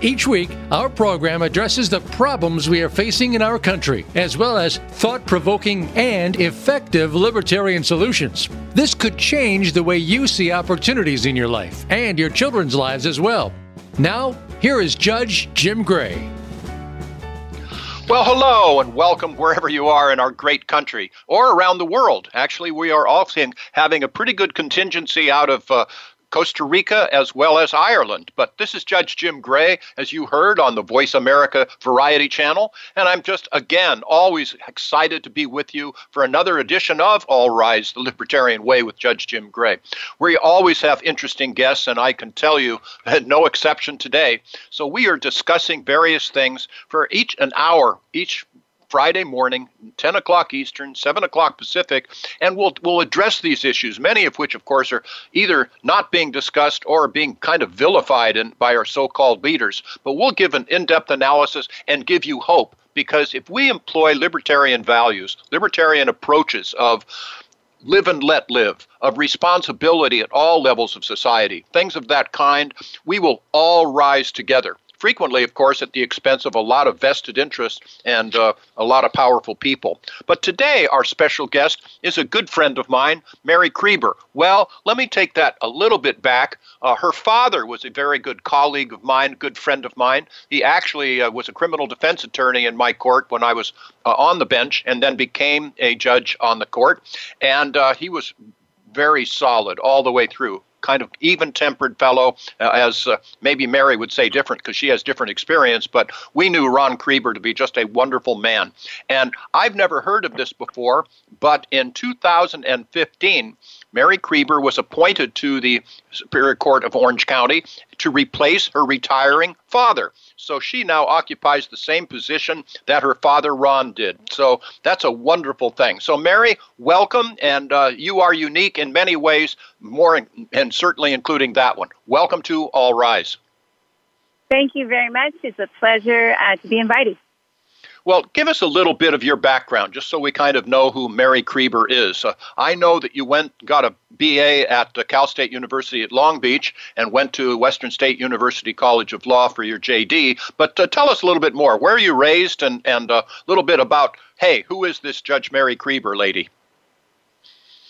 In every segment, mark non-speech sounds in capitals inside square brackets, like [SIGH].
Each week, our program addresses the problems we are facing in our country, as well as thought provoking and effective libertarian solutions. This could change the way you see opportunities in your life and your children's lives as well. Now, here is Judge Jim Gray. Well, hello and welcome wherever you are in our great country or around the world. Actually, we are all having a pretty good contingency out of uh, Costa Rica, as well as Ireland. But this is Judge Jim Gray, as you heard on the Voice America Variety Channel. And I'm just, again, always excited to be with you for another edition of All Rise, the Libertarian Way with Judge Jim Gray. We always have interesting guests, and I can tell you, [LAUGHS] no exception today. So we are discussing various things for each an hour, each Friday morning, 10 o'clock Eastern, 7 o'clock Pacific, and we'll, we'll address these issues, many of which, of course, are either not being discussed or being kind of vilified in, by our so called leaders. But we'll give an in depth analysis and give you hope because if we employ libertarian values, libertarian approaches of live and let live, of responsibility at all levels of society, things of that kind, we will all rise together frequently, of course, at the expense of a lot of vested interests and uh, a lot of powerful people. But today, our special guest is a good friend of mine, Mary Kreber. Well, let me take that a little bit back. Uh, her father was a very good colleague of mine, good friend of mine. He actually uh, was a criminal defense attorney in my court when I was uh, on the bench and then became a judge on the court. And uh, he was very solid all the way through kind of even tempered fellow, uh, as uh, maybe Mary would say different because she has different experience, but we knew Ron Kreber to be just a wonderful man. And I've never heard of this before, but in 2015, Mary Kreber was appointed to the Superior Court of Orange County to replace her retiring father. So she now occupies the same position that her father Ron did. So that's a wonderful thing. So, Mary, welcome, and uh, you are unique in many ways, more and certainly including that one. Welcome to All Rise. Thank you very much. It's a pleasure uh, to be invited. Well, give us a little bit of your background, just so we kind of know who Mary Kreber is. Uh, I know that you went got a BA at uh, Cal State University at Long Beach and went to Western State University College of Law for your JD. But uh, tell us a little bit more. Where are you raised, and and a little bit about hey, who is this Judge Mary Kreber lady?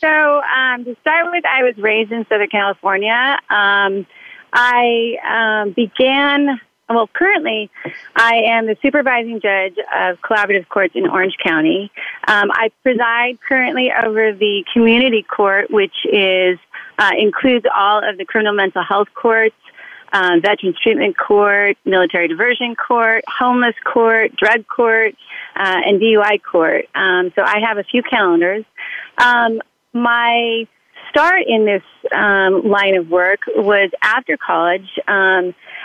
So um, to start with, I was raised in Southern California. Um, I um, began well, currently, I am the supervising judge of collaborative courts in Orange County. Um, I preside currently over the community court, which is uh, includes all of the criminal mental health courts, uh, veterans treatment court, military diversion court, homeless court, drug court, uh, and DUI court. Um, so I have a few calendars. Um, my start in this um, line of work was after college.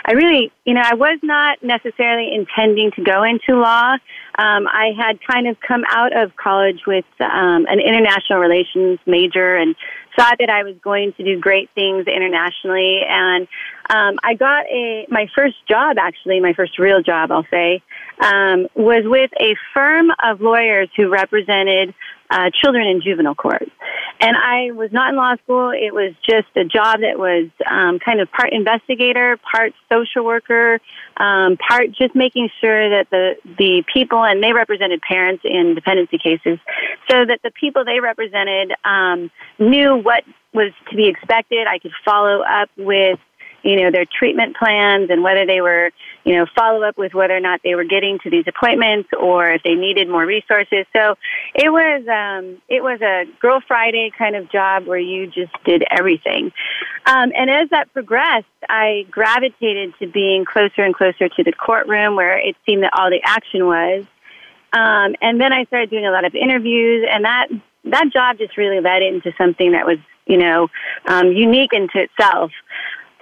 I really, you know, I was not necessarily intending to go into law. Um, I had kind of come out of college with um, an international relations major and thought that I was going to do great things internationally. And um, I got a my first job, actually, my first real job, I'll say, um, was with a firm of lawyers who represented uh, children in juvenile court. And I was not in law school. It was just a job that was um, kind of part investigator, part social worker, um, part just making sure that the the people and they represented parents in dependency cases, so that the people they represented um, knew what was to be expected. I could follow up with you know, their treatment plans and whether they were, you know, follow up with whether or not they were getting to these appointments or if they needed more resources. So it was, um, it was a Girl Friday kind of job where you just did everything. Um, and as that progressed, I gravitated to being closer and closer to the courtroom where it seemed that all the action was. Um, and then I started doing a lot of interviews and that, that job just really led into something that was, you know, um, unique into itself.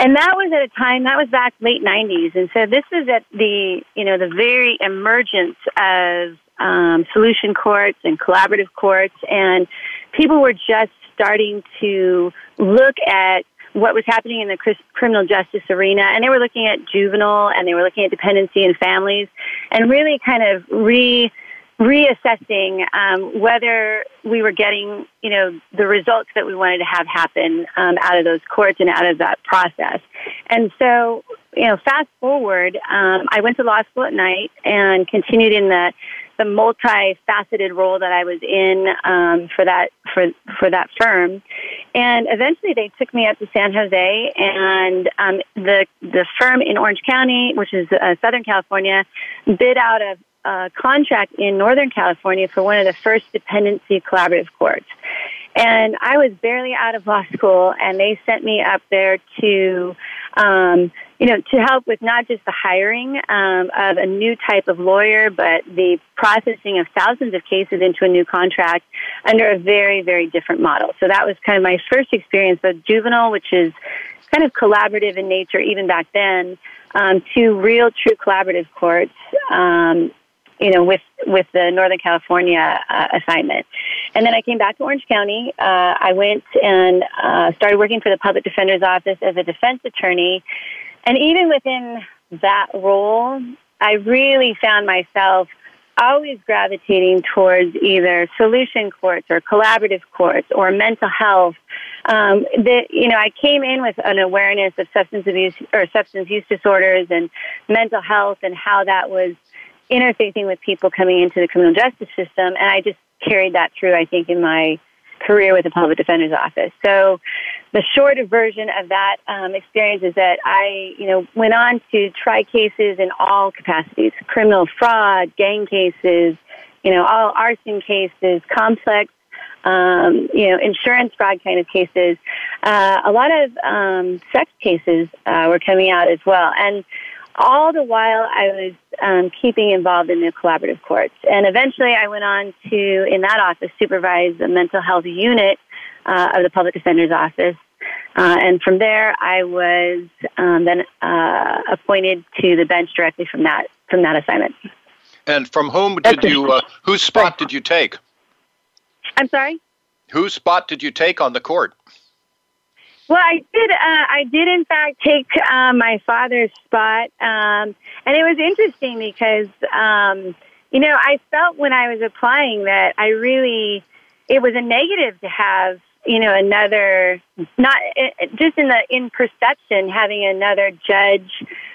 And that was at a time that was back late '90s, and so this was at the you know the very emergence of um, solution courts and collaborative courts, and people were just starting to look at what was happening in the criminal justice arena, and they were looking at juvenile, and they were looking at dependency and families, and really kind of re reassessing um, whether we were getting, you know, the results that we wanted to have happen um, out of those courts and out of that process. And so, you know, fast forward, um, I went to law school at night and continued in the the multifaceted role that I was in um, for that for for that firm, and eventually they took me up to San Jose, and um, the the firm in Orange County, which is uh, Southern California, bid out a, a contract in Northern California for one of the first dependency collaborative courts. And I was barely out of law school, and they sent me up there to um, you know, to help with not just the hiring um, of a new type of lawyer, but the processing of thousands of cases into a new contract under a very, very different model. So that was kind of my first experience with juvenile, which is kind of collaborative in nature even back then, um, to real, true collaborative courts. Um, you know, with with the Northern California uh, assignment, and then I came back to Orange County. Uh, I went and uh, started working for the public defender's office as a defense attorney, and even within that role, I really found myself always gravitating towards either solution courts or collaborative courts or mental health. Um, the, you know, I came in with an awareness of substance abuse or substance use disorders and mental health and how that was interfacing with people coming into the criminal justice system, and I just carried that through. I think in my career with the public defender's office. So the short version of that um, experience is that I, you know, went on to try cases in all capacities: criminal fraud, gang cases, you know, all arson cases, complex, um, you know, insurance fraud kind of cases. Uh, a lot of um, sex cases uh, were coming out as well, and all the while I was um, keeping involved in the collaborative courts. And eventually I went on to, in that office, supervise the mental health unit uh, of the public defender's office. Uh, and from there, I was um, then uh, appointed to the bench directly from that from that assignment. And from whom did you? Uh, whose spot did you take? I'm sorry. Whose spot did you take on the court? Well, I did. Uh, I did, in fact, take uh, my father's spot, um, and it was interesting because, um, you know, I felt when I was applying that I really it was a negative to have, you know, another not just in the in perception having another judge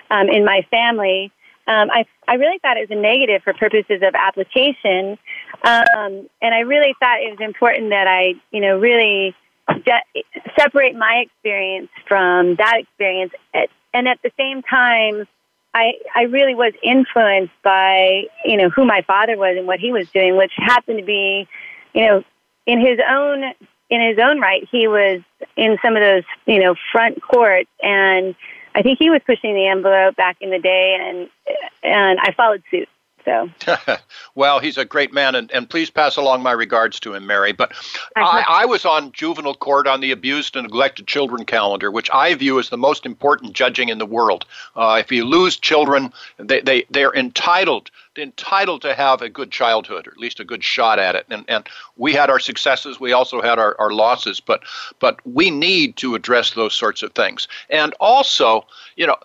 um, in my family. Um, I I really thought it was a negative for purposes of application, um, and I really thought it was important that I, you know, really de- separate my experience from that experience, at, and at the same time, I I really was influenced by you know who my father was and what he was doing, which happened to be, you know, in his own in his own right, he was in some of those you know front courts, and I think he was pushing the envelope back in the day, and and I followed suit. So, [LAUGHS] well, he's a great man, and, and please pass along my regards to him, Mary. But I, I was on juvenile court on the abused and neglected children calendar, which I view as the most important judging in the world. Uh, if you lose children, they, they, they're entitled entitled to have a good childhood, or at least a good shot at it. And, and we had our successes, we also had our, our losses, but but we need to address those sorts of things. And also, you know,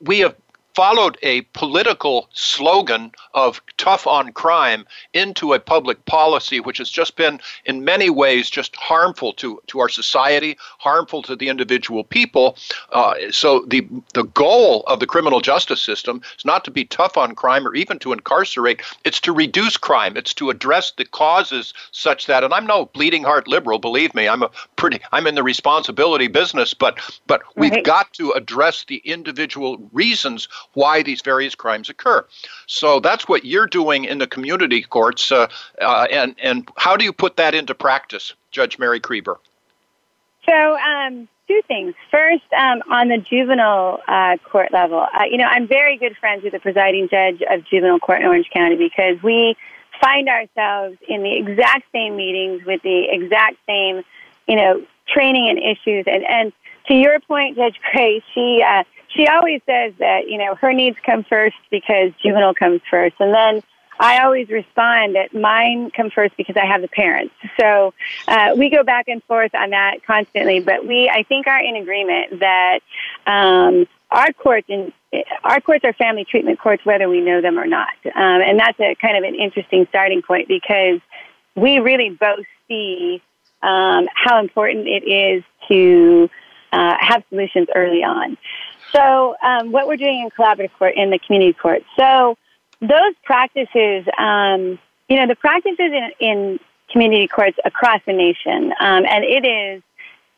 we have followed a political slogan of tough on crime into a public policy which has just been in many ways just harmful to, to our society harmful to the individual people. Uh, so the the goal of the criminal justice system is not to be tough on crime or even to incarcerate. It's to reduce crime. It's to address the causes such that and I'm no bleeding heart liberal believe me I'm a pretty I'm in the responsibility business but but we've right. got to address the individual reasons why these various crimes occur. So that's what you're doing in the community courts, uh, uh, and and how do you put that into practice, Judge Mary Kreber? So. Um, two things. First, um, on the juvenile uh, court level, uh, you know, I'm very good friends with the presiding judge of juvenile court in Orange County because we find ourselves in the exact same meetings with the exact same, you know, training and issues. And, and to your point, Judge Gray, she uh, she always says that you know her needs come first because juvenile comes first, and then I always respond that mine come first because I have the parents. So uh, we go back and forth on that constantly, but we, I think, are in agreement that um, our courts and our courts are family treatment courts, whether we know them or not, um, and that's a kind of an interesting starting point because we really both see um, how important it is to uh, have solutions early on. So, um, what we're doing in collaborative court in the community court. So, those practices, um, you know, the practices in, in community courts across the nation, um, and it is,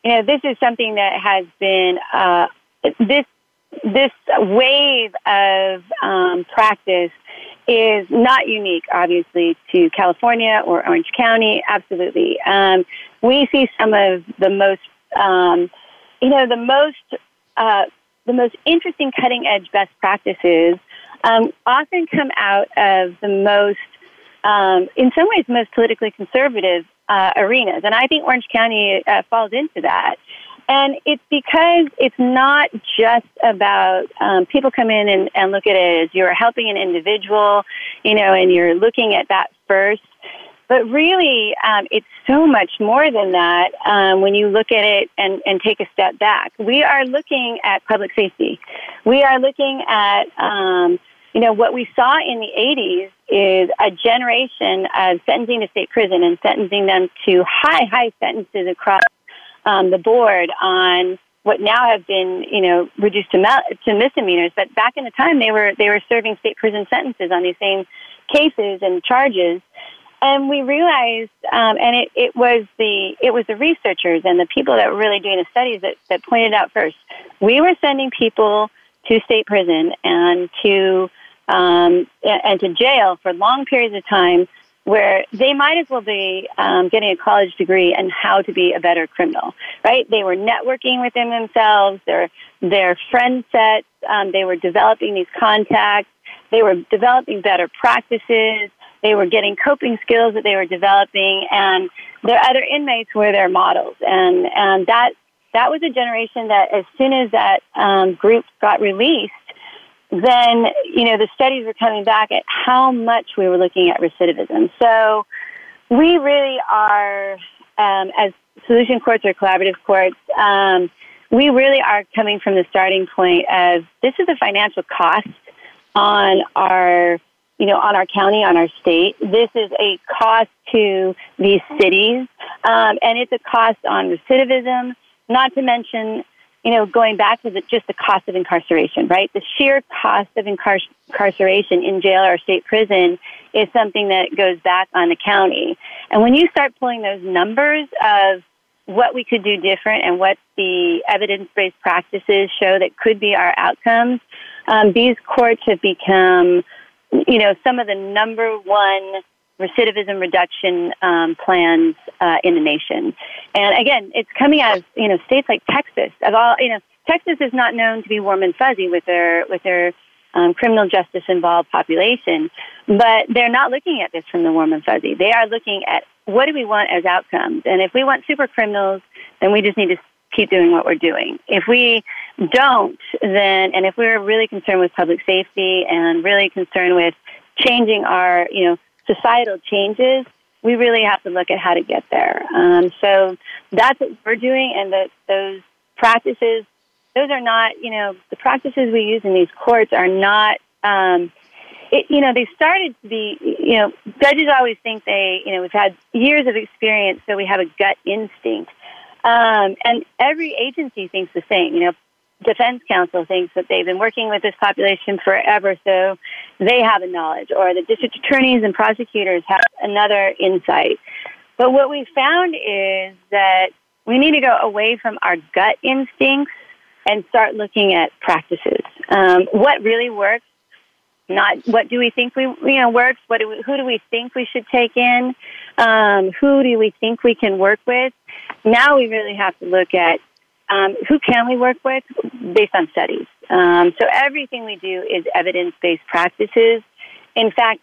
you know, this is something that has been uh, this this wave of um, practice is not unique, obviously, to California or Orange County. Absolutely, um, we see some of the most, um, you know, the most uh, the most interesting cutting edge best practices um, often come out of the most, um, in some ways, most politically conservative uh, arenas. And I think Orange County uh, falls into that. And it's because it's not just about um, people come in and, and look at it as you're helping an individual, you know, and you're looking at that first. But really, um, it's so much more than that um, when you look at it and, and take a step back. We are looking at public safety. We are looking at, um, you know, what we saw in the 80s is a generation of sentencing to state prison and sentencing them to high, high sentences across um, the board on what now have been, you know, reduced to, to misdemeanors. But back in the time, they were they were serving state prison sentences on these same cases and charges and we realized, um, and it, it was the it was the researchers and the people that were really doing the studies that, that pointed out first. We were sending people to state prison and to um, and to jail for long periods of time, where they might as well be um, getting a college degree and how to be a better criminal. Right? They were networking within themselves. Their their friend sets. Um, they were developing these contacts. They were developing better practices they were getting coping skills that they were developing, and their other inmates were their models. And and that that was a generation that, as soon as that um, group got released, then you know the studies were coming back at how much we were looking at recidivism. So we really are, um, as solution courts or collaborative courts. Um, we really are coming from the starting point of this is a financial cost on our you know, on our county, on our state. This is a cost to these cities, um, and it's a cost on recidivism, not to mention, you know, going back to the, just the cost of incarceration, right? The sheer cost of incar- incarceration in jail or state prison is something that goes back on the county. And when you start pulling those numbers of what we could do different and what the evidence-based practices show that could be our outcomes, um, these courts have become you know, some of the number one recidivism reduction um, plans uh, in the nation. And again, it's coming out of you know states like Texas. Of all, you know, Texas is not known to be warm and fuzzy with their with their um, criminal justice involved population, but they're not looking at this from the warm and fuzzy. They are looking at what do we want as outcomes, and if we want super criminals, then we just need to keep doing what we're doing. If we don't, then, and if we're really concerned with public safety and really concerned with changing our, you know, societal changes, we really have to look at how to get there. Um, so that's what we're doing, and the, those practices, those are not, you know, the practices we use in these courts are not, um, it, you know, they started to be, you know, judges always think they, you know, we've had years of experience, so we have a gut instinct. Um, and every agency thinks the same. You know, defense counsel thinks that they've been working with this population forever, so they have a knowledge, or the district attorneys and prosecutors have another insight. But what we found is that we need to go away from our gut instincts and start looking at practices. Um, what really works? Not what do we think we you know works? What do we, who do we think we should take in? Um, who do we think we can work with? Now we really have to look at um, who can we work with based on studies. Um, so everything we do is evidence-based practices. In fact,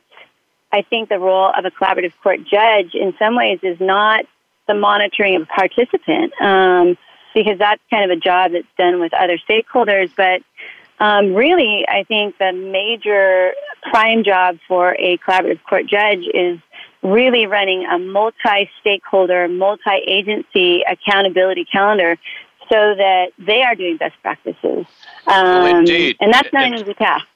I think the role of a collaborative court judge in some ways is not the monitoring of a participant, um, because that's kind of a job that's done with other stakeholders. But um, really, I think the major prime job for a collaborative court judge is really running a multi-stakeholder, multi-agency accountability calendar so that they are doing best practices. Um, indeed. And that's not an easy task.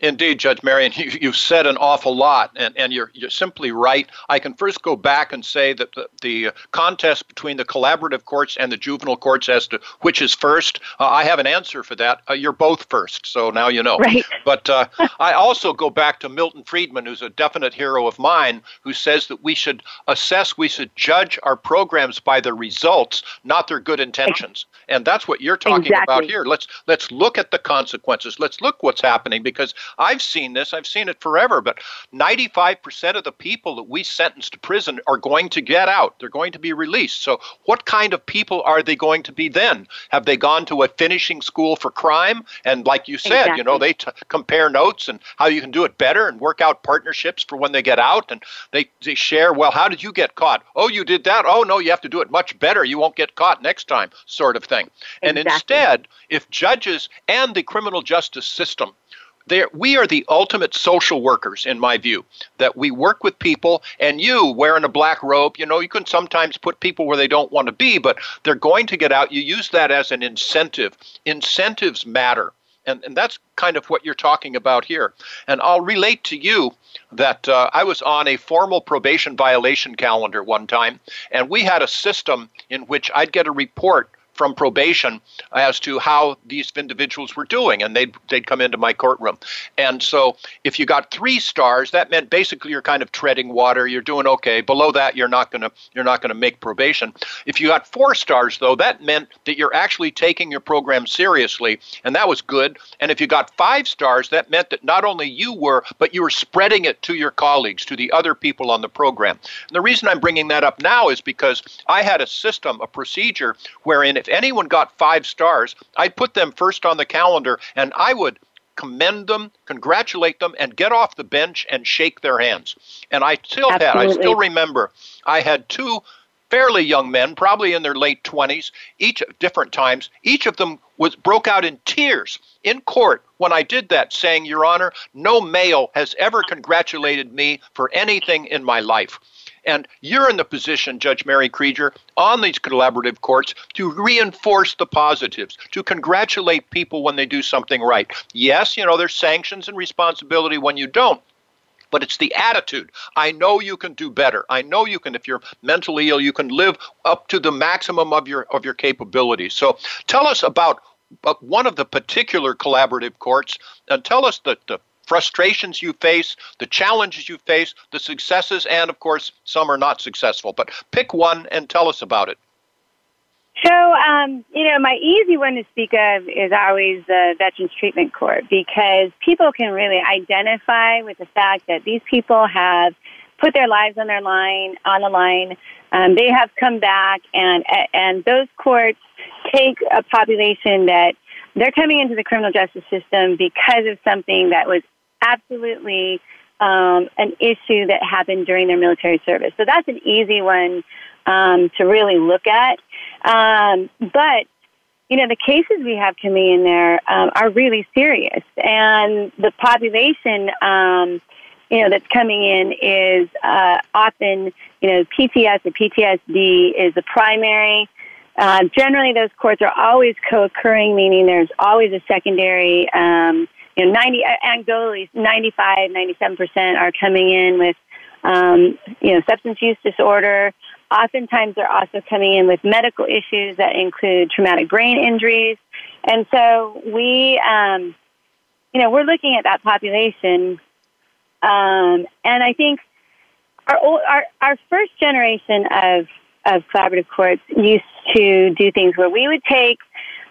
Indeed, Judge Marion, [LAUGHS] you, you've said an awful lot, and, and you're, you're simply right. I can first go back and say that the, the contest between the collaborative courts and the juvenile courts as to which is first, uh, I have an answer for that. Uh, you're both first, so now you know. Right. [LAUGHS] But uh, [LAUGHS] I also go back to Milton Friedman, who's a definite hero of mine, who says that we should assess, we should judge our programs by the results, not their good intentions. And that's what you're talking exactly. about here. Let's let's look at the consequences. Let's look what's happening because I've seen this, I've seen it forever, but 95% of the people that we sentence to prison are going to get out. They're going to be released. So, what kind of people are they going to be then? Have they gone to a finishing school for crime? And, like you said, exactly. you know, they t- compare notes and how you can do it better and work out partnerships for when they get out. And they, they share, well, how did you get caught? Oh, you did that? Oh, no, you have to do it much better. You won't get caught next time, sort of thing. And instead, if judges and the criminal justice system there, we are the ultimate social workers, in my view. That we work with people, and you wearing a black robe, you know, you can sometimes put people where they don't want to be, but they're going to get out. You use that as an incentive. Incentives matter. And, and that's kind of what you're talking about here. And I'll relate to you that uh, I was on a formal probation violation calendar one time, and we had a system in which I'd get a report from probation as to how these individuals were doing, and they'd they'd come into my courtroom. And so, if you got three stars, that meant basically you're kind of treading water. You're doing okay. Below that, you're not gonna you're not gonna make probation. If you got four stars, though, that meant that you're actually taking your program seriously, and that was good. And if you got five stars, that meant that not only you were, but you were spreading it to your colleagues, to the other people on the program. And the reason I'm bringing that up now is because I had a system, a procedure, wherein if anyone got five stars, I'd put them first on the calendar and I would commend them, congratulate them, and get off the bench and shake their hands. And I still had, I still remember, I had two fairly young men, probably in their late 20s, each at different times. Each of them was broke out in tears in court when I did that, saying, Your Honor, no male has ever congratulated me for anything in my life. And you're in the position, Judge Mary Kreber, on these collaborative courts to reinforce the positives, to congratulate people when they do something right. Yes, you know, there's sanctions and responsibility when you don't. But it's the attitude. I know you can do better. I know you can. If you're mentally ill, you can live up to the maximum of your of your capabilities. So, tell us about uh, one of the particular collaborative courts, and tell us the, the frustrations you face, the challenges you face, the successes, and of course, some are not successful. But pick one and tell us about it. So, um, you know, my easy one to speak of is always the Veterans Treatment Court because people can really identify with the fact that these people have put their lives on their line on the line. Um, they have come back, and and those courts take a population that they're coming into the criminal justice system because of something that was absolutely um, an issue that happened during their military service. So that's an easy one um, to really look at. Um, but you know, the cases we have coming in there um, are really serious, and the population, um, you know, that's coming in is uh, often, you know, PTS or PTSD is the primary. Uh, generally, those courts are always co-occurring, meaning there's always a secondary. Um, you know, 90 anecdotally, 95, 97 percent are coming in with, um, you know, substance use disorder. Oftentimes, they're also coming in with medical issues that include traumatic brain injuries, and so we, um, you know, we're looking at that population, um, and I think our, our our first generation of of collaborative courts used to do things where we would take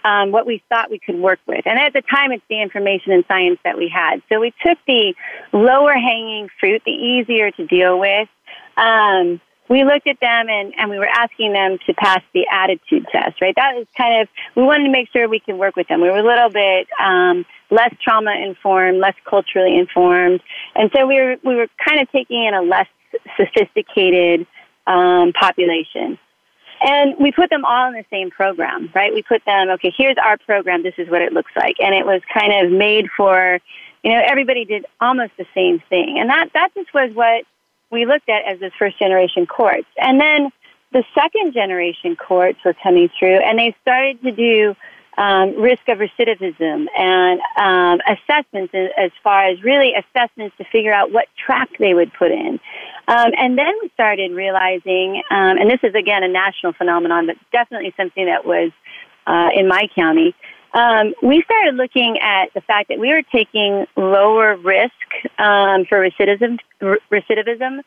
um, what we thought we could work with. And at the time, it's the information and science that we had. So we took the lower hanging fruit, the easier to deal with. Um, we looked at them and, and we were asking them to pass the attitude test, right? That was kind of, we wanted to make sure we could work with them. We were a little bit um, less trauma informed, less culturally informed. And so we were, we were kind of taking in a less sophisticated um, population. And we put them all in the same program, right? We put them, okay, here's our program, this is what it looks like. And it was kind of made for, you know, everybody did almost the same thing. And that, that just was what we looked at as this first generation courts. And then the second generation courts were coming through and they started to do um, risk of recidivism and um, assessments as far as really assessments to figure out what track they would put in. Um, and then we started realizing, um, and this is again a national phenomenon, but definitely something that was uh, in my county. Um, we started looking at the fact that we were taking lower risk um, for recidivism, recidivism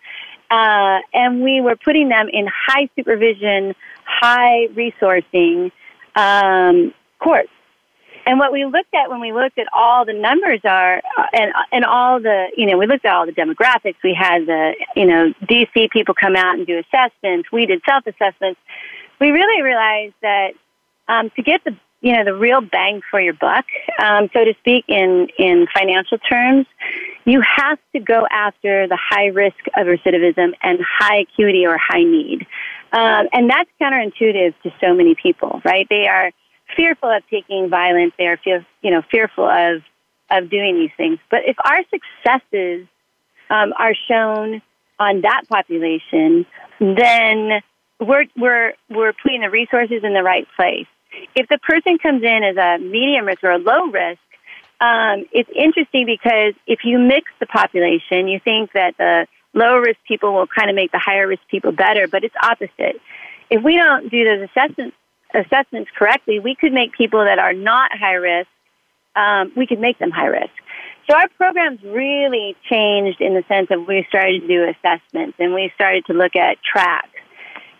uh, and we were putting them in high supervision, high resourcing um, courts. And what we looked at when we looked at all the numbers are, uh, and and all the, you know, we looked at all the demographics. We had the, you know, DC people come out and do assessments. We did self assessments. We really realized that um, to get the, you know, the real bang for your buck, um, so to speak, in in financial terms, you have to go after the high risk of recidivism and high acuity or high need, um, and that's counterintuitive to so many people, right? They are fearful of taking are feel, you know fearful of of doing these things. But if our successes um, are shown on that population, then we're we're we're putting the resources in the right place. If the person comes in as a medium risk or a low risk, um, it's interesting because if you mix the population, you think that the low risk people will kind of make the higher risk people better, but it's opposite. If we don't do those assessments assessments correctly, we could make people that are not high risk, um, we could make them high risk. So our programs really changed in the sense of we started to do assessments and we started to look at tracks.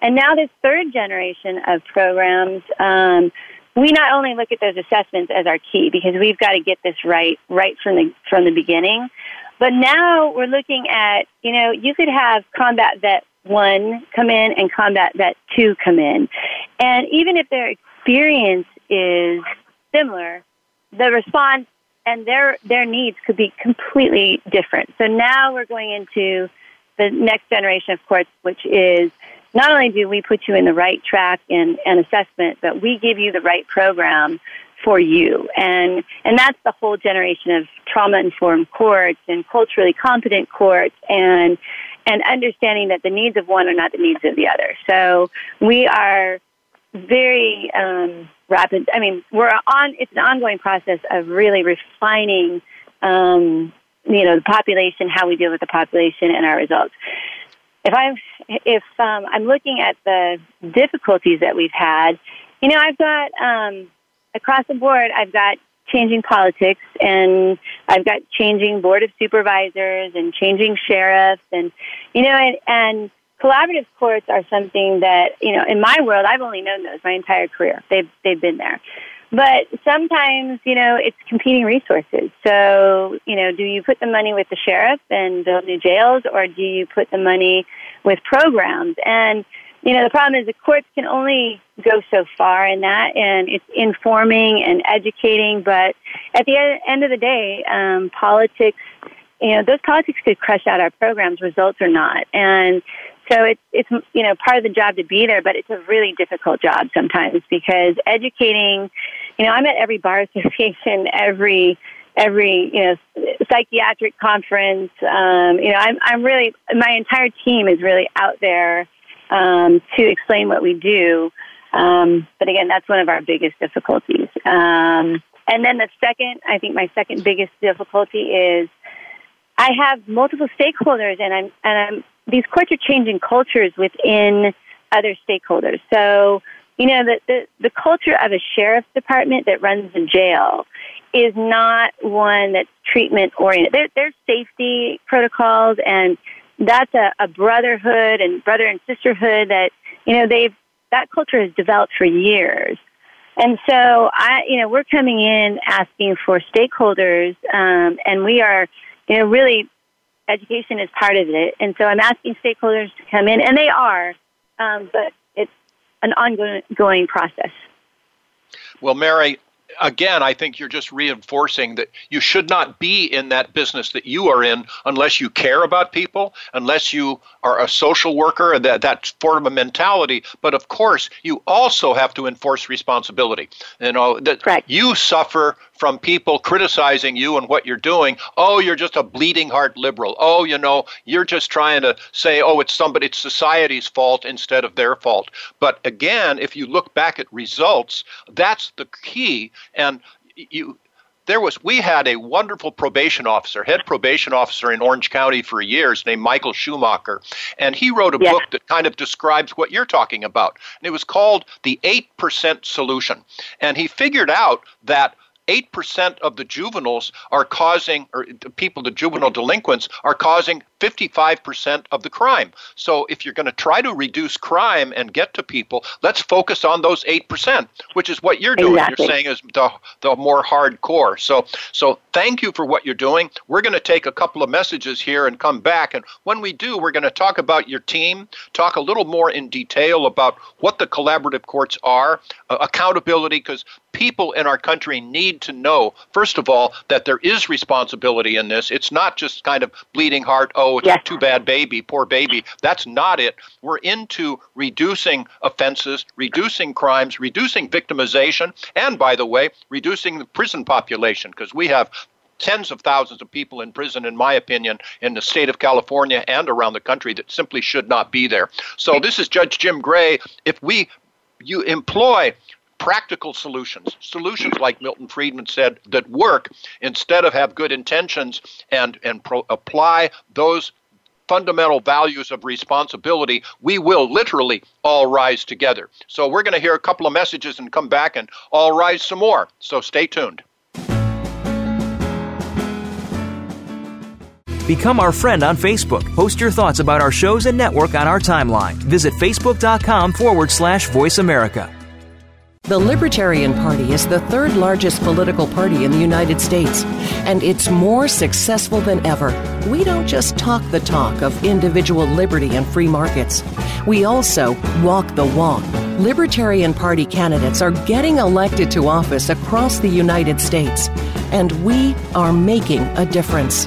And now this third generation of programs, um, we not only look at those assessments as our key because we've got to get this right right from the from the beginning, but now we're looking at you know you could have combat vet one come in and combat vet two come in. And even if their experience is similar, the response and their their needs could be completely different. So now we're going into the next generation of courts, which is not only do we put you in the right track in an assessment, but we give you the right program for you. And and that's the whole generation of trauma informed courts and culturally competent courts and and understanding that the needs of one are not the needs of the other. So we are very um, rapid. I mean, we're on. It's an ongoing process of really refining, um, you know, the population, how we deal with the population, and our results. If I'm if um, I'm looking at the difficulties that we've had, you know, I've got um, across the board. I've got changing politics and I've got changing board of supervisors and changing sheriffs and you know and, and collaborative courts are something that you know in my world I've only known those my entire career. They've they've been there. But sometimes you know it's competing resources. So you know do you put the money with the sheriff and build new jails or do you put the money with programs? And you know, the problem is the courts can only go so far in that, and it's informing and educating. But at the end of the day, um, politics, you know, those politics could crush out our programs, results or not. And so it's it's you know part of the job to be there, but it's a really difficult job sometimes because educating. You know, I'm at every bar [LAUGHS] association, every every you know psychiatric conference. Um, you know, I'm I'm really my entire team is really out there um, to explain what we do. Um, but again, that's one of our biggest difficulties. Um, and then the second, I think my second biggest difficulty is I have multiple stakeholders, and I'm and I'm these courts are changing cultures within other stakeholders. So you know the the, the culture of a sheriff's department that runs a jail is not one that's treatment oriented. There, there's safety protocols and that's a, a brotherhood and brother and sisterhood that you know they've that culture has developed for years. And so I, you know, we're coming in asking for stakeholders, um, and we are, you know, really education is part of it. And so I'm asking stakeholders to come in, and they are, um, but it's an ongoing process. Well, Mary, again, I think you're just reinforcing that you should not be in that business that you are in unless you care about people, unless you are a social worker, and that, that form of mentality. But of course, you also have to enforce responsibility. You know, that Correct. you suffer from people criticizing you and what you're doing. Oh, you're just a bleeding heart liberal. Oh, you know, you're just trying to say, oh, it's somebody, it's society's fault instead of their fault. But again, if you look back at results, that's the key. And you, there was we had a wonderful probation officer, head probation officer in Orange County for years, named Michael Schumacher, and he wrote a Yeah. book that kind of describes what you're talking about. And it was called the eight percent solution. And he figured out that. 8% of the juveniles are causing, or the people, the juvenile delinquents, are causing 55% of the crime. So if you're going to try to reduce crime and get to people, let's focus on those 8%, which is what you're doing. Exactly. You're saying is the, the more hardcore. So, so thank you for what you're doing. We're going to take a couple of messages here and come back. And when we do, we're going to talk about your team, talk a little more in detail about what the collaborative courts are, uh, accountability, because people in our country need to know, first of all, that there is responsibility in this. It's not just kind of bleeding heart, oh, it's Yes. too bad baby, poor baby. That's not it. We're into reducing offenses, reducing crimes, reducing victimization, and by the way, reducing the prison population, because we have tens of thousands of people in prison, in my opinion, in the state of California and around the country that simply should not be there. So this is Judge Jim Gray. If we you employ practical solutions, solutions like Milton Friedman said that work instead of have good intentions and and pro- apply those fundamental values of responsibility, we will literally all rise together. So we're going to hear a couple of messages and come back and all rise some more. So stay tuned. Become our friend on Facebook. Post your thoughts about our shows and network on our timeline. Visit facebook.com forward slash voice America. The Libertarian Party is the third largest political party in the United States, and it's more successful than ever. We don't just talk the talk of individual liberty and free markets, we also walk the walk. Libertarian Party candidates are getting elected to office across the United States, and we are making a difference.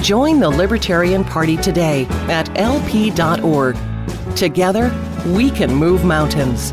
Join the Libertarian Party today at lp.org. Together, we can move mountains.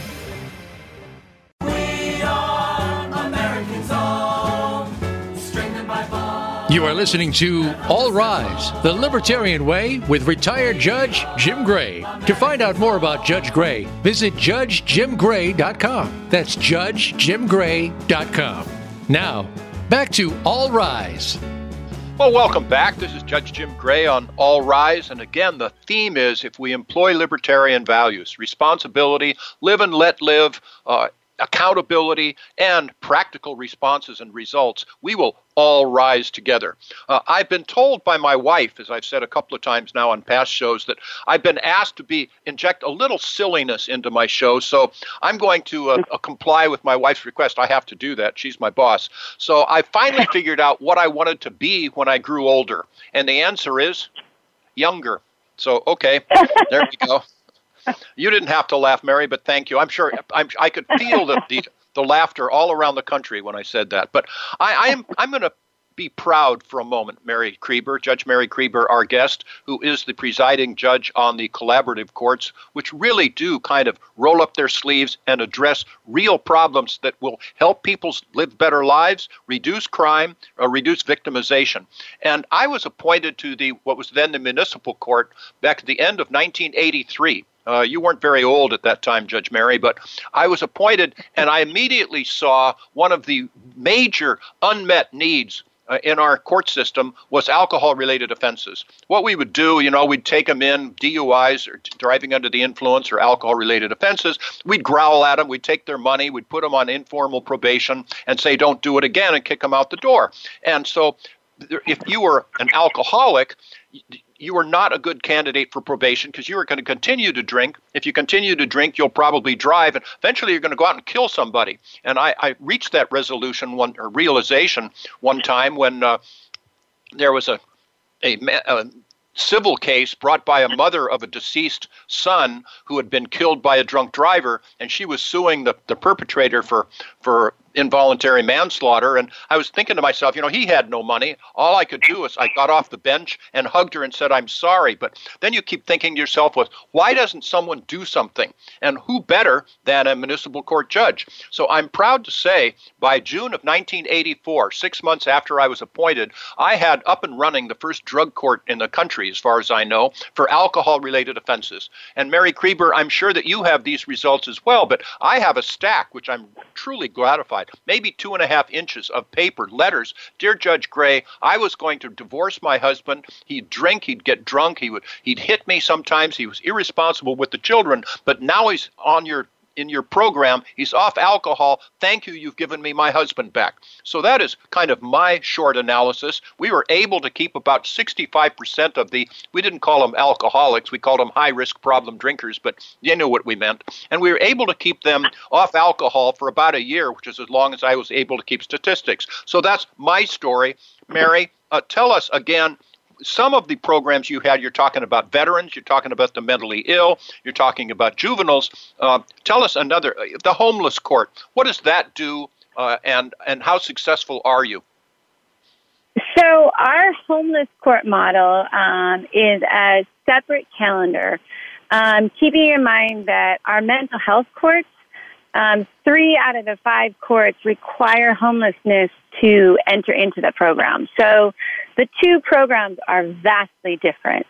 You are listening to All Rise, the Libertarian Way with retired Judge Jim Gray. To find out more about Judge Gray, visit judgejimgray.com. That's judgejimgray.com. Now, back to All Rise. Well, welcome back. This is Judge Jim Gray on All Rise. And again, the theme is if we employ libertarian values, responsibility, live and let live, uh, accountability, and practical responses and results, we will all rise together. Uh, I've been told by my wife, as I've said a couple of times now on past shows, that I've been asked to be inject a little silliness into my show. So I'm going to uh, uh, [LAUGHS] comply with my wife's request. I have to do that. She's my boss. So I finally [LAUGHS] figured out what I wanted to be when I grew older, and the answer is younger. So okay, there we go. [LAUGHS] You didn't have to laugh, Mary, but thank you. I'm sure I'm, I could feel the, the the laughter all around the country when I said that. But I, I am I'm going to be proud for a moment, Mary Kreber, Judge Mary Kreber, our guest, who is the presiding judge on the collaborative courts, which really do kind of roll up their sleeves and address real problems that will help people live better lives, reduce crime, or reduce victimization. And I was appointed to the what was then the municipal court back at the end of 1983. Uh, you weren't very old at that time, Judge Mary, but I was appointed, and I immediately saw one of the major unmet needs uh, in our court system was alcohol related offenses. What we would do, you know, we'd take them in, DUIs or driving under the influence or alcohol related offenses. We'd growl at them, we'd take their money, we'd put them on informal probation and say, don't do it again and kick them out the door. And so if you were an alcoholic, you are not a good candidate for probation because you are going to continue to drink. If you continue to drink, you'll probably drive, and eventually you're going to go out and kill somebody. And I, I reached that resolution one or realization one time when uh, there was a, a, a civil case brought by a mother of a deceased son who had been killed by a drunk driver, and she was suing the, the perpetrator for for involuntary manslaughter. And I was thinking to myself, you know, he had no money. All I could do was I got off the bench and hugged her and said, I'm sorry. But then you keep thinking to yourself, well, why doesn't someone do something? And who better than a municipal court judge? So I'm proud to say by June of 1984, six months after I was appointed, I had up and running the first drug court in the country, as far as I know, for alcohol related offenses. And Mary Kreber, I'm sure that you have these results as well, but I have a stack, which I'm truly gratified maybe two and a half inches of paper, letters. Dear Judge Gray, I was going to divorce my husband. He'd drink, he'd get drunk, he would he'd hit me sometimes. He was irresponsible with the children, but now he's on your in your program. He's off alcohol. Thank you. You've given me my husband back. So that is kind of my short analysis. We were able to keep about 65% of the, we didn't call them alcoholics, we called them high risk problem drinkers, but you know what we meant. And we were able to keep them off alcohol for about a year, which is as long as I was able to keep statistics. So that's my story. Mary, uh, tell us again some of the programs you had, you're talking about veterans, you're talking about the mentally ill, you're talking about juveniles. Uh, tell us another, uh, the homeless court. What does that do, uh, and and how successful are you? So our homeless court model um, is a separate calendar, um, keeping in mind that our mental health courts um, three out of the five courts require homelessness to enter into the program. So the two programs are vastly different.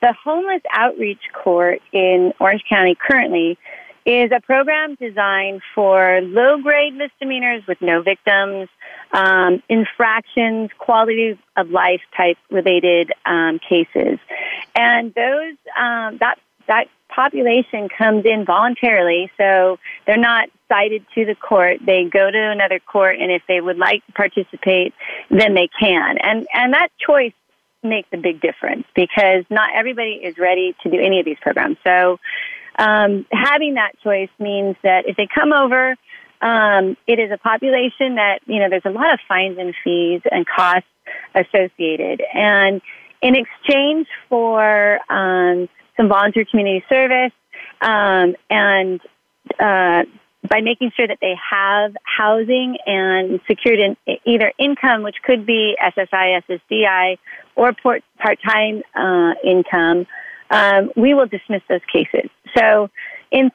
The Homeless Outreach Court in Orange County currently is a program designed for low grade misdemeanors with no victims, um, infractions, quality of life type related um, cases. And those, um, that, that population comes in voluntarily, so they're not cited to the court. They go to another court, and if they would like to participate, then they can. And and that choice makes a big difference because not everybody is ready to do any of these programs. So um, having that choice means that if they come over, um, it is a population that you know there's a lot of fines and fees and costs associated, and in exchange for um, some volunteer community service, um, and uh, by making sure that they have housing and secured in either income, which could be SSI, SSDI, or part-time uh, income, um, we will dismiss those cases. So, in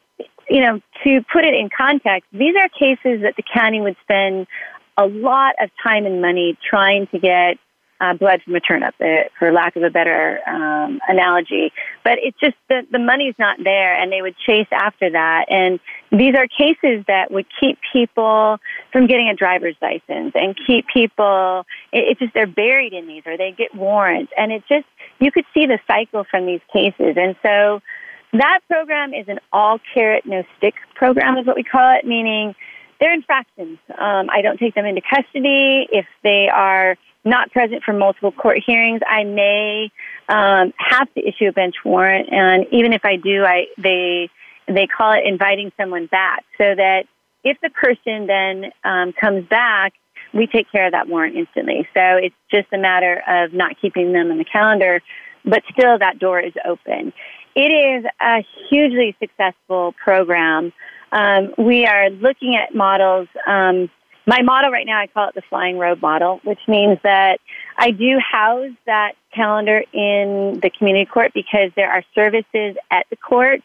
you know, to put it in context, these are cases that the county would spend a lot of time and money trying to get uh, blood from a turnip, uh, for lack of a better um, analogy. But it's just that the money's not there, and they would chase after that. And these are cases that would keep people from getting a driver's license and keep people. It, it's just they're buried in these, or they get warrants, and it just you could see the cycle from these cases. And so that program is an all carrot no stick program, is what we call it, meaning they're infractions. Um, I don't take them into custody if they are not present for multiple court hearings, I may um, have to issue a bench warrant, and even if I do, I they they call it inviting someone back, so that if the person then um, comes back, we take care of that warrant instantly. So it's just a matter of not keeping them on the calendar, but still that door is open. It is a hugely successful program. Um, we are looking at models. Um, my model right now, I call it the flying robe model, which means that I do house that calendar in the community court because there are services at the court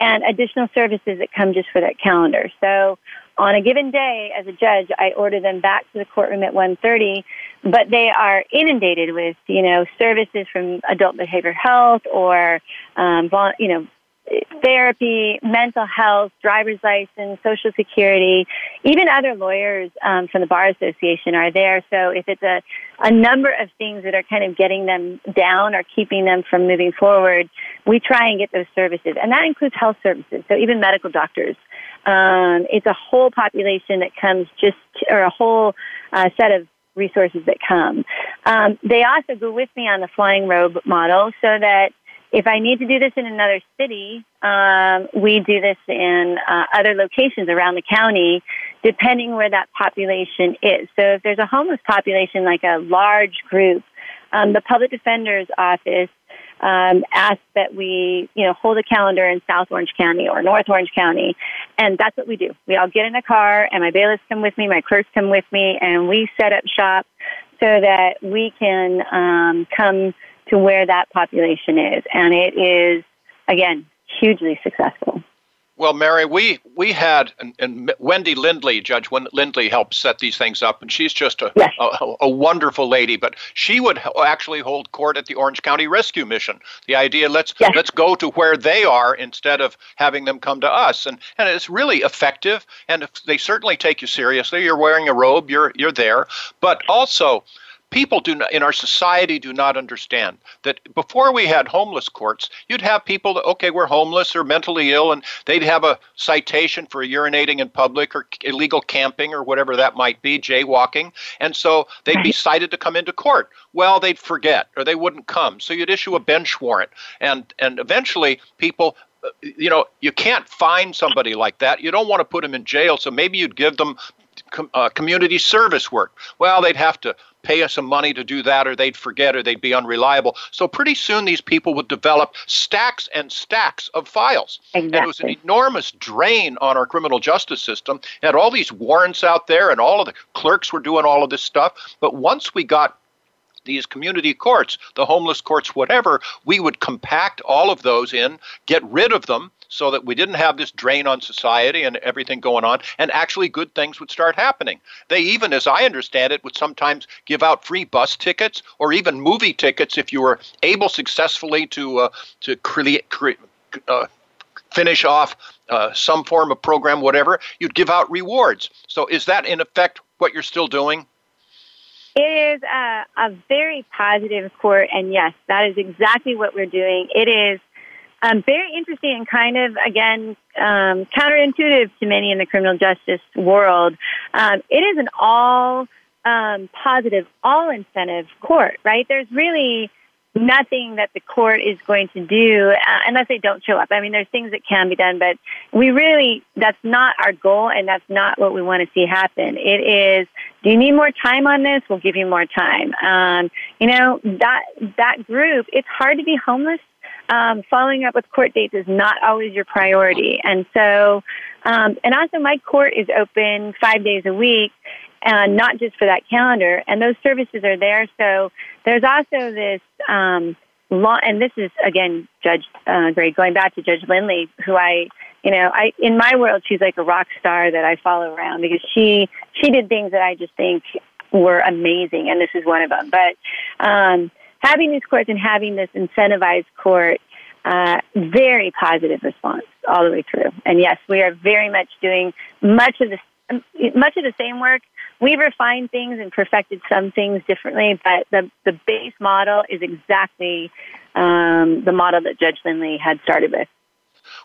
and additional services that come just for that calendar. So on a given day as a judge, I order them back to the courtroom at 1.30, but they are inundated with, you know, services from adult behavior health or, um, you know, therapy, mental health, driver's license, social security, even other lawyers um, from the Bar Association are there. So if it's a, a number of things that are kind of getting them down or keeping them from moving forward, we try and get those services. And that includes health services, so even medical doctors. Um, it's a whole population that comes just, or a whole uh, set of resources that come. Um, they also go with me on the flying robe model so that if I need to do this in another city, um, we do this in uh, other locations around the county, depending where that population is. So if there's a homeless population, like a large group, um, the public defender's office um, asks that we, you know, hold a calendar in South Orange County or North Orange County, and that's what we do. We all get in a car, and my bailiffs come with me, my clerks come with me, and we set up shop so that we can um, come to where that population is. And it is, again, hugely successful. Well, Mary, we we had and, and Wendy Lindley, Judge Lindley, helped set these things up, and she's just a, yes. a, a wonderful lady. But she would actually hold court at the Orange County Rescue Mission. The idea let's yes. let's go to where they are instead of having them come to us, and and it's really effective. And they certainly take you seriously. You're wearing a robe, you're you're there, but also people do not, in our society do not understand that before we had homeless courts, you'd have people that, okay, we're homeless or mentally ill, and they'd have a citation for urinating in public or illegal camping or whatever that might be, jaywalking, and so they'd be cited to come into court. Well, they'd forget or they wouldn't come, so you'd issue a bench warrant, and and eventually people uh, you know, you can't find somebody like that. You don't want to put them in jail, so maybe you'd give them uh, community service work. Well, they'd have to pay us some money to do that, or they'd forget, or they'd be unreliable. So pretty soon, these people would develop stacks and stacks of files. Exactly. And it was an enormous drain on our criminal justice system. You had all these warrants out there, and all of the clerks were doing all of this stuff. But once we got these community courts, the homeless courts, whatever, we would compact all of those in, get rid of them, so that we didn't have this drain on society and everything going on, and actually good things would start happening. They even, as I understand it, would sometimes give out free bus tickets or even movie tickets if you were able successfully to uh, to create. Cre- uh, finish off uh, some form of program, whatever, you'd give out rewards. So, is that in effect what you're still doing? It is a, a very positive court, and yes, that is exactly what we're doing. It is um, very interesting and kind of, again, um, counterintuitive to many in the criminal justice world. Um, it is an all um, positive, all incentive court, right? There's really nothing that the court is going to do uh, unless they don't show up. I mean, there's things that can be done, but we really, that's not our goal and that's not what we want to see happen. It is, do you need more time on this? We'll give you more time. Um, you know, that, that group, it's hard to be homeless um, following up with court dates is not always your priority. And so, um, and also my court is open five days a week, and not just for that calendar. And those services are there. So there's also this um, law, and this is again, Judge uh, Gray, going back to Judge Lindley, who I, you know, I in my world she's like a rock star that I follow around because she she did things that I just think were amazing, and this is one of them. But um, having these courts and having this incentivized court, uh, very positive response all the way through. And yes, we are very much doing much of the much of the same work. We've refined things and perfected some things differently, but the the base model is exactly um, the model that Judge Lindley had started with.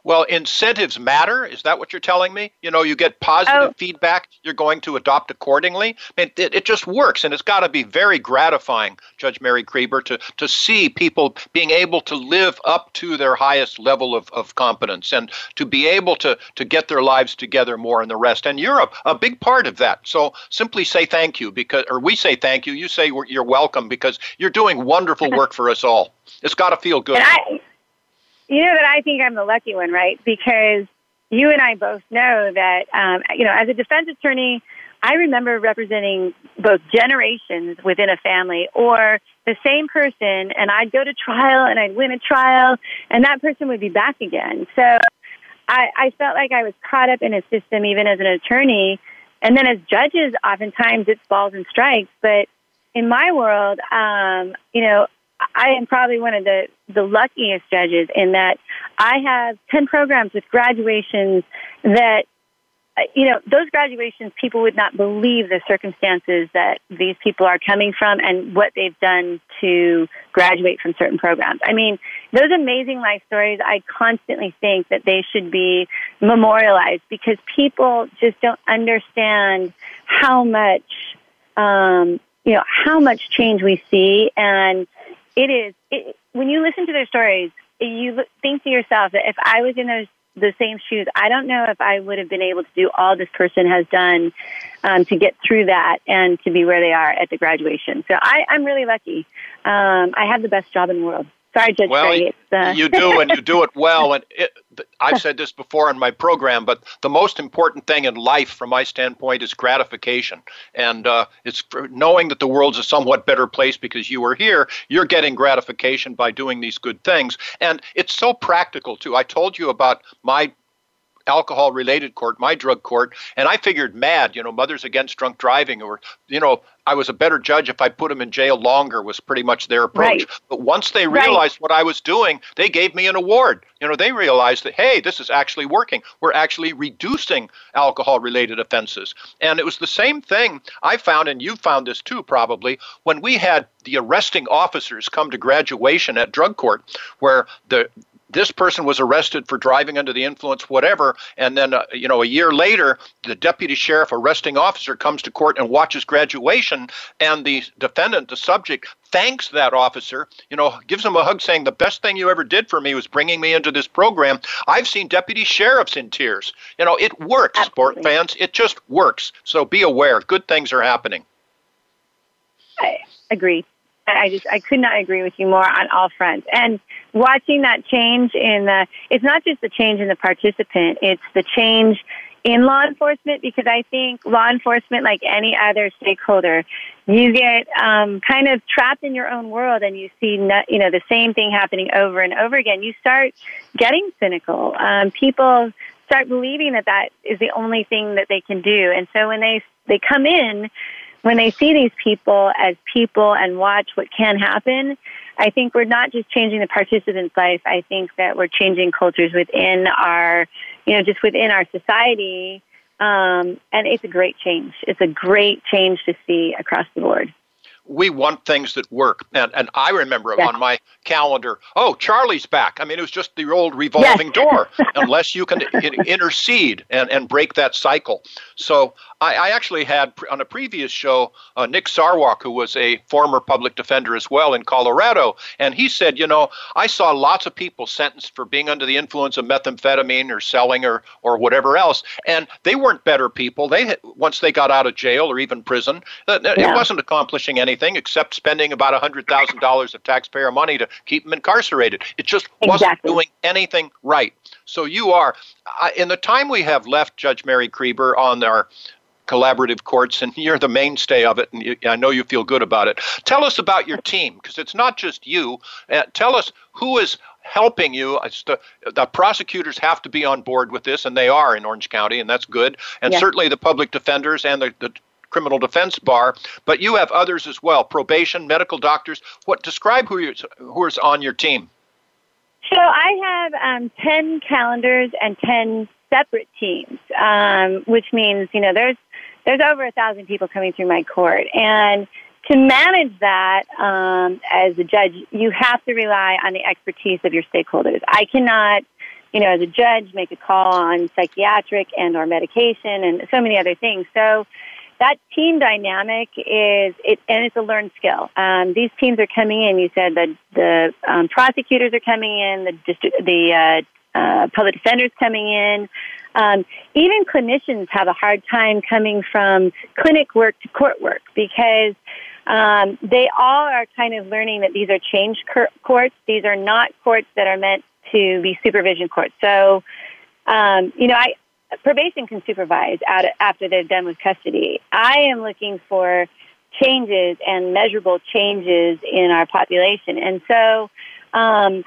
Well, incentives matter. Is that what you're telling me? You know, you get positive oh. feedback, you're going to adopt accordingly. I mean, it, it just works, and it's got to be very gratifying, Judge Mary Kreber, to, to see people being able to live up to their highest level of, of competence and to be able to, to get their lives together more and the rest. And you're a, a big part of that. So simply say thank you, because, or we say thank you, you say you're welcome, because you're doing wonderful [LAUGHS] work for us all. It's got to feel good. You know that I think I'm the lucky one, right? Because you and I both know that, um, you know, as a defense attorney, I remember representing both generations within a family or the same person and I'd go to trial and I'd win a trial and that person would be back again. So I, I felt like I was caught up in a system even as an attorney. And then as judges, oftentimes it's balls and strikes. But in my world, um, you know, I am probably one of the, the luckiest judges in that I have 10 programs with graduations that uh, you know, those graduations, people would not believe the circumstances that these people are coming from and what they've done to graduate from certain programs. I mean, those amazing life stories, I constantly think that they should be memorialized because people just don't understand how much, um, you know, how much change we see. And it is, it, when you listen to their stories, you think to yourself that if I was in those the same shoes. I don't know if I would have been able to do all this person has done um, to get through that and to be where they are at the graduation. So I, I'm really lucky. Um, I have the best job in the world. Sorry, Judge well. Uh... you do, and you do it [LAUGHS] well. And it, I've said this before in my program, but the most important thing in life, from my standpoint, is gratification. And uh, it's knowing that the world's a somewhat better place because you are here. You're getting gratification by doing these good things, and it's so practical too. I told you about my alcohol related court, my drug court, and I figured mad, you know, Mothers Against Drunk Driving, or, you know, I was a better judge if I put them in jail longer, was pretty much their approach. Right. But once they realized right. what I was doing, they gave me an award. You know, they realized that, hey, this is actually working. We're actually reducing alcohol related offenses. And it was the same thing I found, and you found this too, probably, when we had the arresting officers come to graduation at drug court, where the this person was arrested for driving under the influence, whatever, and then uh, you know a year later, the deputy sheriff arresting officer comes to court and watches graduation, and the defendant, the subject, thanks that officer, you know, gives him a hug, saying the best thing you ever did for me was bringing me into this program. I've seen deputy sheriffs in tears. You know, it works, Absolutely. sport fans. It just works. So be aware. Good things are happening. I agree. I just I could not agree with you more on all fronts. And watching that change in the it's not just the change in the participant, it's the change in law enforcement because I think law enforcement, like any other stakeholder, you get um, kind of trapped in your own world and you see no, you know the same thing happening over and over again. You start getting cynical. Um, people start believing that that is the only thing that they can do, and so when they they come in when they see these people as people and watch what can happen, I think we're not just changing the participant's life. I think that we're changing cultures within our, you know, just within our society. Um, and it's a great change. It's a great change to see across the board we want things that work. And, and I remember on my calendar, oh, Charlie's back. I mean, it was just the old revolving yes. door, [LAUGHS] unless you can intercede and, and break that cycle. So I, I actually had on a previous show uh, Nick Sarwak, who was a former public defender as well in Colorado, and he said, you know, I saw lots of people sentenced for being under the influence of methamphetamine or selling or or whatever else, and they weren't better people. They once they got out of jail or even prison, uh, Yeah. it wasn't accomplishing anything except spending about hundred thousand dollars of taxpayer money to keep them incarcerated. It just wasn't Exactly. doing anything right. So you are, I in the time we have left, Judge Mary Kreber, on our collaborative courts, and [LAUGHS] you're the mainstay of it, and you, I know you feel good about it. Tell us about your team, because it's not just you. Uh, tell us who is helping you. The, the prosecutors have to be on board with this, and they are in Orange County, and that's good. And Yeah. certainly the public defenders and the, the criminal defense bar, but you have others as well, probation, medical doctors. What describe who you who is on your team? So I have um, 10 calendars and 10 separate teams, um, which means, you know, there's, there's over a thousand people coming through my court. And to manage that um, as a judge, you have to rely on the expertise of your stakeholders. I cannot, you know, as a judge, make a call on psychiatric and or medication and so many other things. So that team dynamic is it, and it's a learned skill. Um, these teams are coming in. You said that the um, prosecutors are coming in, the district, the uh, uh, public defenders coming in. Um, even clinicians have a hard time coming from clinic work to court work because um, they all are kind of learning that these are change cur- courts. These are not courts that are meant to be supervision courts. So, um, you know, I probation can supervise out after they're done with custody. I am looking for changes and measurable changes in our population. And so, um,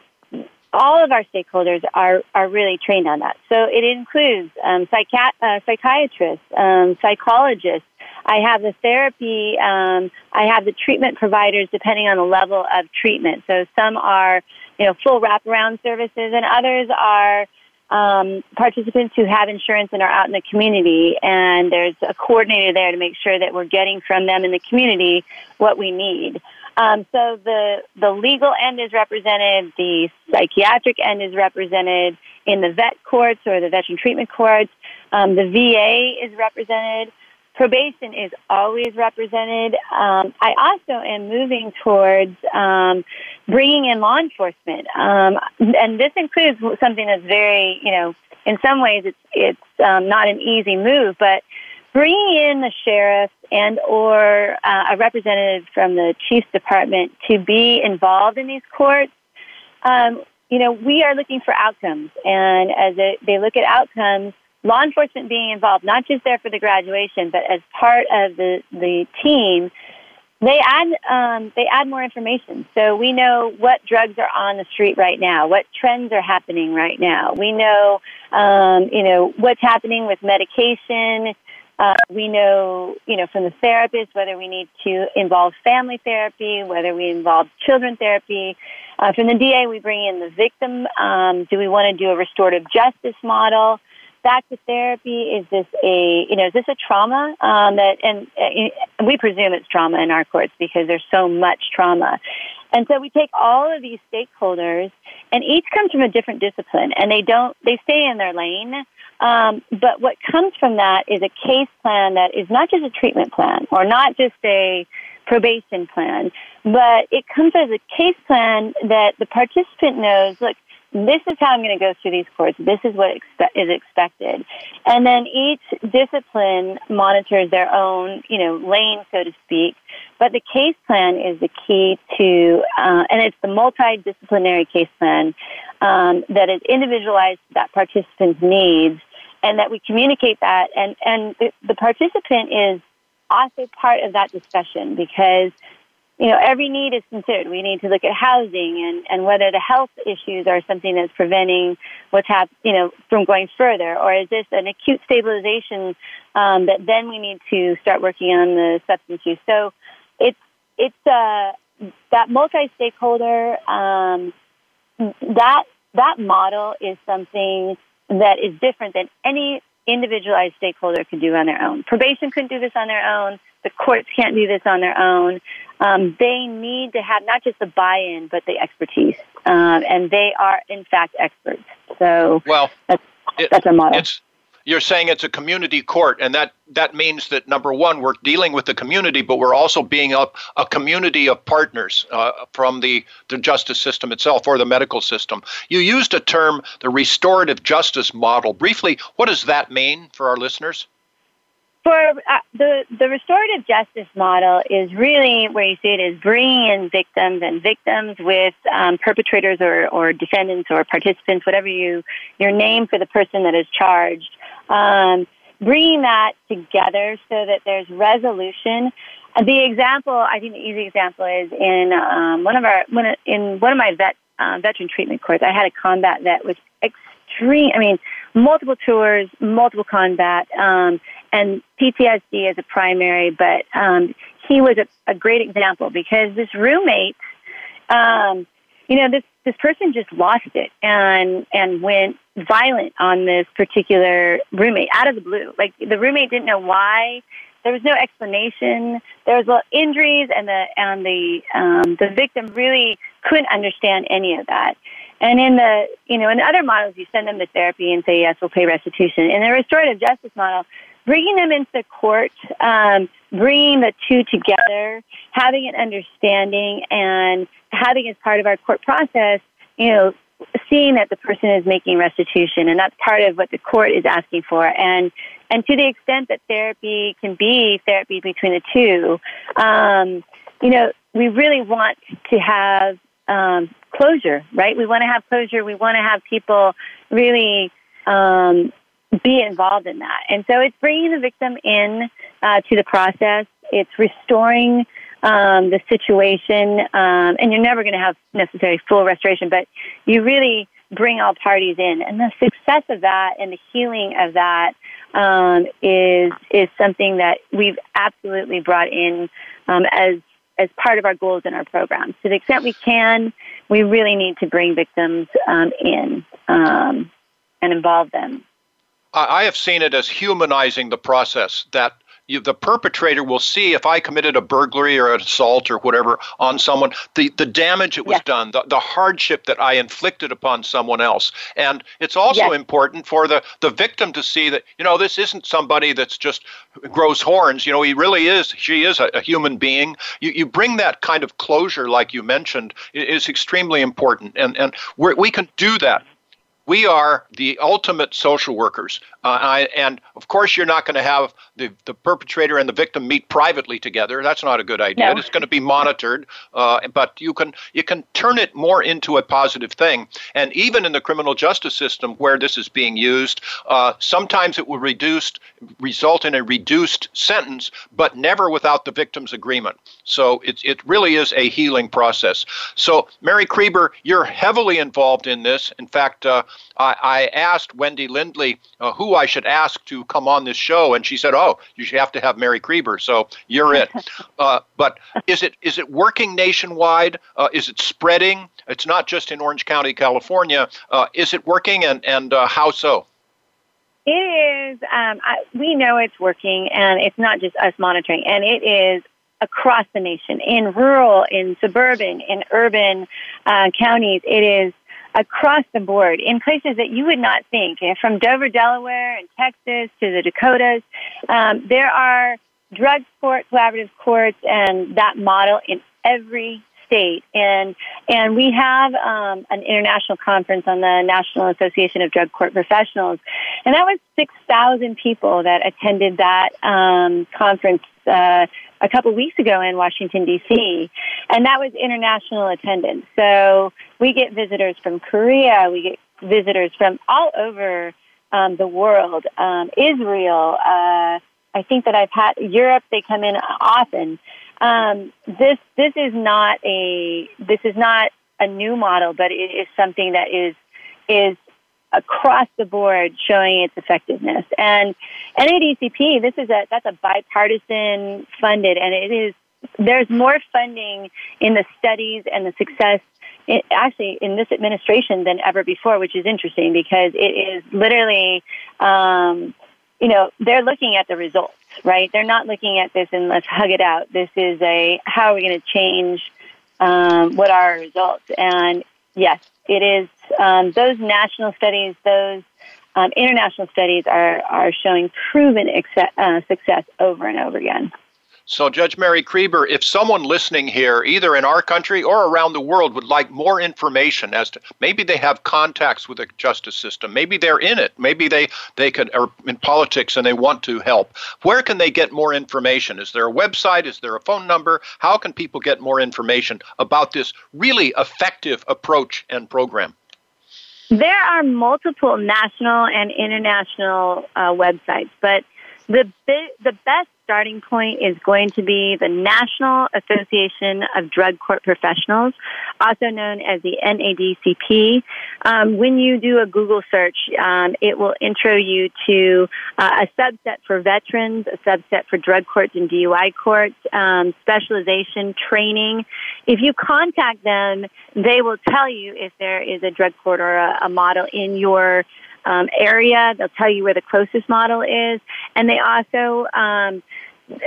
all of our stakeholders are, are really trained on that. So it includes um, uh, psychiatrists, um, psychologists. I have the therapy. Um, I have the treatment providers depending on the level of treatment. So some are, you know, full wraparound services, and others are um, participants who have insurance and are out in the community, and there's a coordinator there to make sure that we're getting from them in the community what we need. Um, so the the legal end is represented, the psychiatric end is represented in the vet courts or the veteran treatment courts. Um, the VA is represented. Probation is always represented. Um, I also am moving towards um, bringing in law enforcement, um, and this includes something that's very, you know, in some ways it's it's um, not an easy move, but bringing in the sheriff and or uh, a representative from the chief's department to be involved in these courts. Um, you know, we are looking for outcomes, and as they look at outcomes, law enforcement being involved, not just there for the graduation, but as part of the the team, they add um, they add more information. So we know what drugs are on the street right now, what trends are happening right now. We know, um, you know, what's happening with medication. Uh, we know, you know, from the therapist whether we need to involve family therapy, whether we involve children therapy. Uh, from the DA, we bring in the victim. Um, do we want to do a restorative justice model? Back to therapy. Is this a, you know, is this a trauma um, that, and uh, we presume it's trauma in our courts because there's so much trauma. And so we take all of these stakeholders, and each comes from a different discipline, and they don't, they stay in their lane. Um, but what comes from that is a case plan that is not just a treatment plan or not just a probation plan, but it comes as a case plan that the participant knows, look, this is how I'm going to go through these courses. This is what expe- is expected. And then each discipline monitors their own, you know, lane, so to speak. But the case plan is the key to, uh, and it's the multidisciplinary case plan um, that is individualized to that participant's needs and that we communicate that and and the, the participant is also part of that discussion because you know every need is considered we need to look at housing and and whether the health issues are something that's preventing what's hap- you know from going further or is this an acute stabilization um, that then we need to start working on the substance use so it's it's uh that multi-stakeholder um, that that model is something that is different than any individualized stakeholder could do on their own. Probation couldn't do this on their own. The courts can't do this on their own. Um, they need to have not just the buy-in, but the expertise, um, and they are in fact experts. So, well, that's, it, that's our model. It's you're saying it's a community court, and that that means that number one, we're dealing with the community, but we're also being a, a community of partners uh, from the, the justice system itself or the medical system. You used a term, the restorative justice model. Briefly, what does that mean for our listeners? For uh, the the restorative justice model is really where you see it is bringing in victims and victims with um, perpetrators or, or defendants or participants, whatever you your name for the person that is charged um, bringing that together so that there's resolution. The example, I think the easy example is in um, one of our in one of my vet um, veteran treatment courts. I had a combat vet with extreme. I mean, multiple tours, multiple combat, um, and PTSD as a primary. But um, he was a, a great example because this roommate, um, you know, this this person just lost it and and went violent on this particular roommate out of the blue. Like the roommate didn't know why. There was no explanation. There was injuries, and the and the um, the victim really couldn't understand any of that. And in the you know in other models, you send them to therapy and say yes, we'll pay restitution. In the restorative justice model, bringing them into court, um, bringing the two together, having an understanding, and having as part of our court process, you know, seeing that the person is making restitution, and that's part of what the court is asking for. And and to the extent that therapy can be therapy between the two, um, you know, we really want to have um, closure, right? We want to have closure. We want to have people really um, be involved in that. And so it's bringing the victim in uh, to the process. It's restoring um, the situation, um, and you're never going to have necessary full restoration, but you really bring all parties in, and the success of that and the healing of that um, is is something that we've absolutely brought in um, as as part of our goals in our program. To the extent we can, we really need to bring victims um, in um, and involve them. I have seen it as humanizing the process that you, the perpetrator will see if I committed a burglary or an assault or whatever on someone, the, the damage it was yes. done, the, the hardship that I inflicted upon someone else. And it's also yes. important for the, the victim to see that, you know, this isn't somebody that's just grows horns. You know, he really is, she is a, a human being. You, you bring that kind of closure, like you mentioned, is extremely important. And, and we can do that we are the ultimate social workers. Uh, I, and of course, you're not going to have the, the perpetrator and the victim meet privately together. That's not a good idea. No. It's going to be monitored, uh, but you can you can turn it more into a positive thing. And even in the criminal justice system where this is being used, uh, sometimes it will reduce result in a reduced sentence, but never without the victim's agreement. So it it really is a healing process. So Mary Kreber, you're heavily involved in this. In fact. Uh, I, I asked Wendy Lindley uh, who I should ask to come on this show, and she said, "Oh, you should have to have Mary Kreber." So you're it. [LAUGHS] Uh, but is it is it working nationwide? Uh, is it spreading? It's not just in Orange County, California. Uh, is it working, and and uh, how so? It is. Um, I, we know it's working, and it's not just us monitoring, and it is across the nation, in rural, in suburban, in urban uh, counties. It is across the board in places that you would not think, from Dover, Delaware, and Texas to the Dakotas. Um, there are drug court, collaborative courts, and that model in every state. And and we have um, an international conference on the National Association of Drug Court Professionals, and that was six thousand people that attended that um, conference. Uh, a couple weeks ago in Washington D.C., and that was international attendance. So we get visitors from Korea, we get visitors from all over um, the world, um, Israel. Uh, I think that I've had Europe. They come in often. Um, this this is not a this is not a new model, but it is something that is is across the board showing its effectiveness. And NADCP, this is a that's a bipartisan funded, and it is there's more funding in the studies and the success it, actually in this administration than ever before, which is interesting because it is literally, um, you know, they're looking at the results, right? They're not looking at this and let's hug it out. This is a how are we going to change um, what are our results? And yes, it is um, those national studies, those um, international studies are, are showing proven ex- uh, success over and over again. So, Judge Mary Kreber, if someone listening here, either in our country or around the world, would like more information as to maybe they have contacts with the justice system, maybe they're in it, maybe they they could are in politics and they want to help. Where can they get more information? Is there a website? Is there a phone number? How can people get more information about this really effective approach and program? There are multiple national and international uh, websites, but the the best starting point is going to be the National Association of Drug Court Professionals, also known as the NADCP. Um, when you do a Google search, um, it will intro you to uh, a subset for veterans, a subset for drug courts and DUI courts, um, specialization, training. If you contact them, they will tell you if there is a drug court or a, a model in your um, area. They'll tell you where the closest model is, and they also um,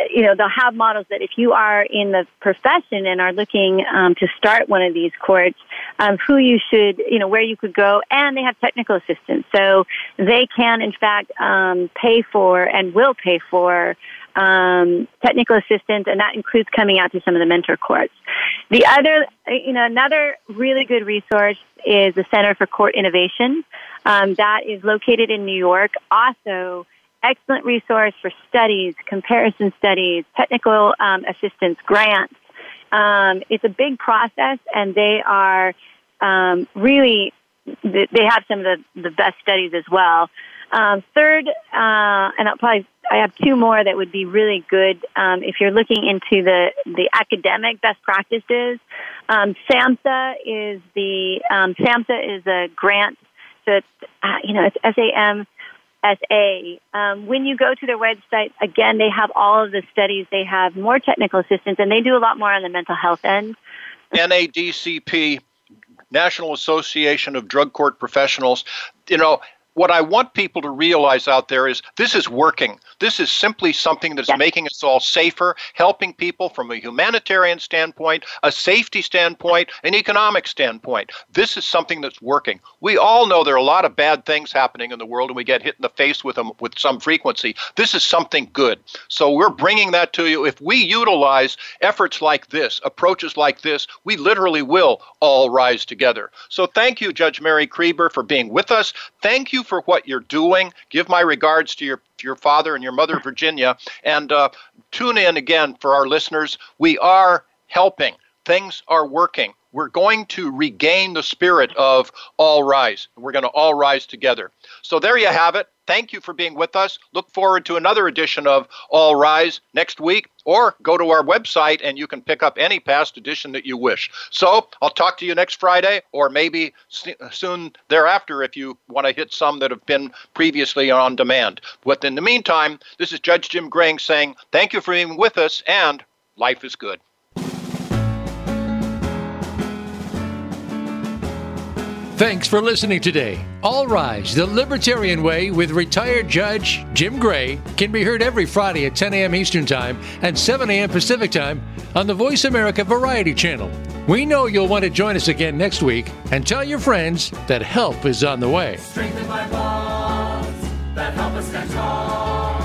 you know, they'll have models that if you are in the profession and are looking um, to start one of these courts, um, who you should, you know, where you could go, and they have technical assistance, so they can, in fact, um, pay for and will pay for um, technical assistance, and that includes coming out to some of the mentor courts. The other, you know, another really good resource is the Center for Court Innovation. Um, that is located in New York. Also, excellent resource for studies, comparison studies, technical um, assistance, grants. Um, it's a big process, and they are um, really they have some of the, the best studies as well. Um, third, uh, and I'll probably I have two more that would be really good um, if you're looking into the the academic best practices. Um, SAMHSA is the um, SAMHSA is a grant that uh, you know it's S A M S A. Um, when you go to their website, again, they have all of the studies. They have more technical assistance, and they do a lot more on the mental health end. NADCP, National Association of Drug Court Professionals. You know, what I want people to realize out there is this is working. This is simply something that's yes. making us all safer, helping people from a humanitarian standpoint, a safety standpoint, an economic standpoint. This is something that's working. We all know there are a lot of bad things happening in the world and we get hit in the face with them with some frequency. This is something good. So we're bringing that to you. If we utilize efforts like this, approaches like this, we literally will all rise together. So thank you, Judge Mary Kreber, for being with us. Thank you for what you're doing. Give my regards to your your father and your mother, Virginia, and uh, tune in again for our listeners. We are helping. Things are working. We're going to regain the spirit of all rise. We're going to all rise together. So there you have it. Thank you for being with us. Look forward to another edition of All Rise next week, or go to our website and you can pick up any past edition that you wish. So I'll talk to you next Friday, or maybe soon thereafter if you want to hit some that have been previously on demand. But in the meantime, this is Judge Jim Gray saying thank you for being with us, and life is good. Thanks for listening today. All Rise, the Libertarian Way with retired Judge Jim Gray can be heard every Friday at 10 a.m. Eastern Time and 7 a.m. Pacific Time on the Voice America Variety Channel. We know you'll want to join us again next week and tell your friends that help is on the way. Strengthened by bonds that help us stand tall.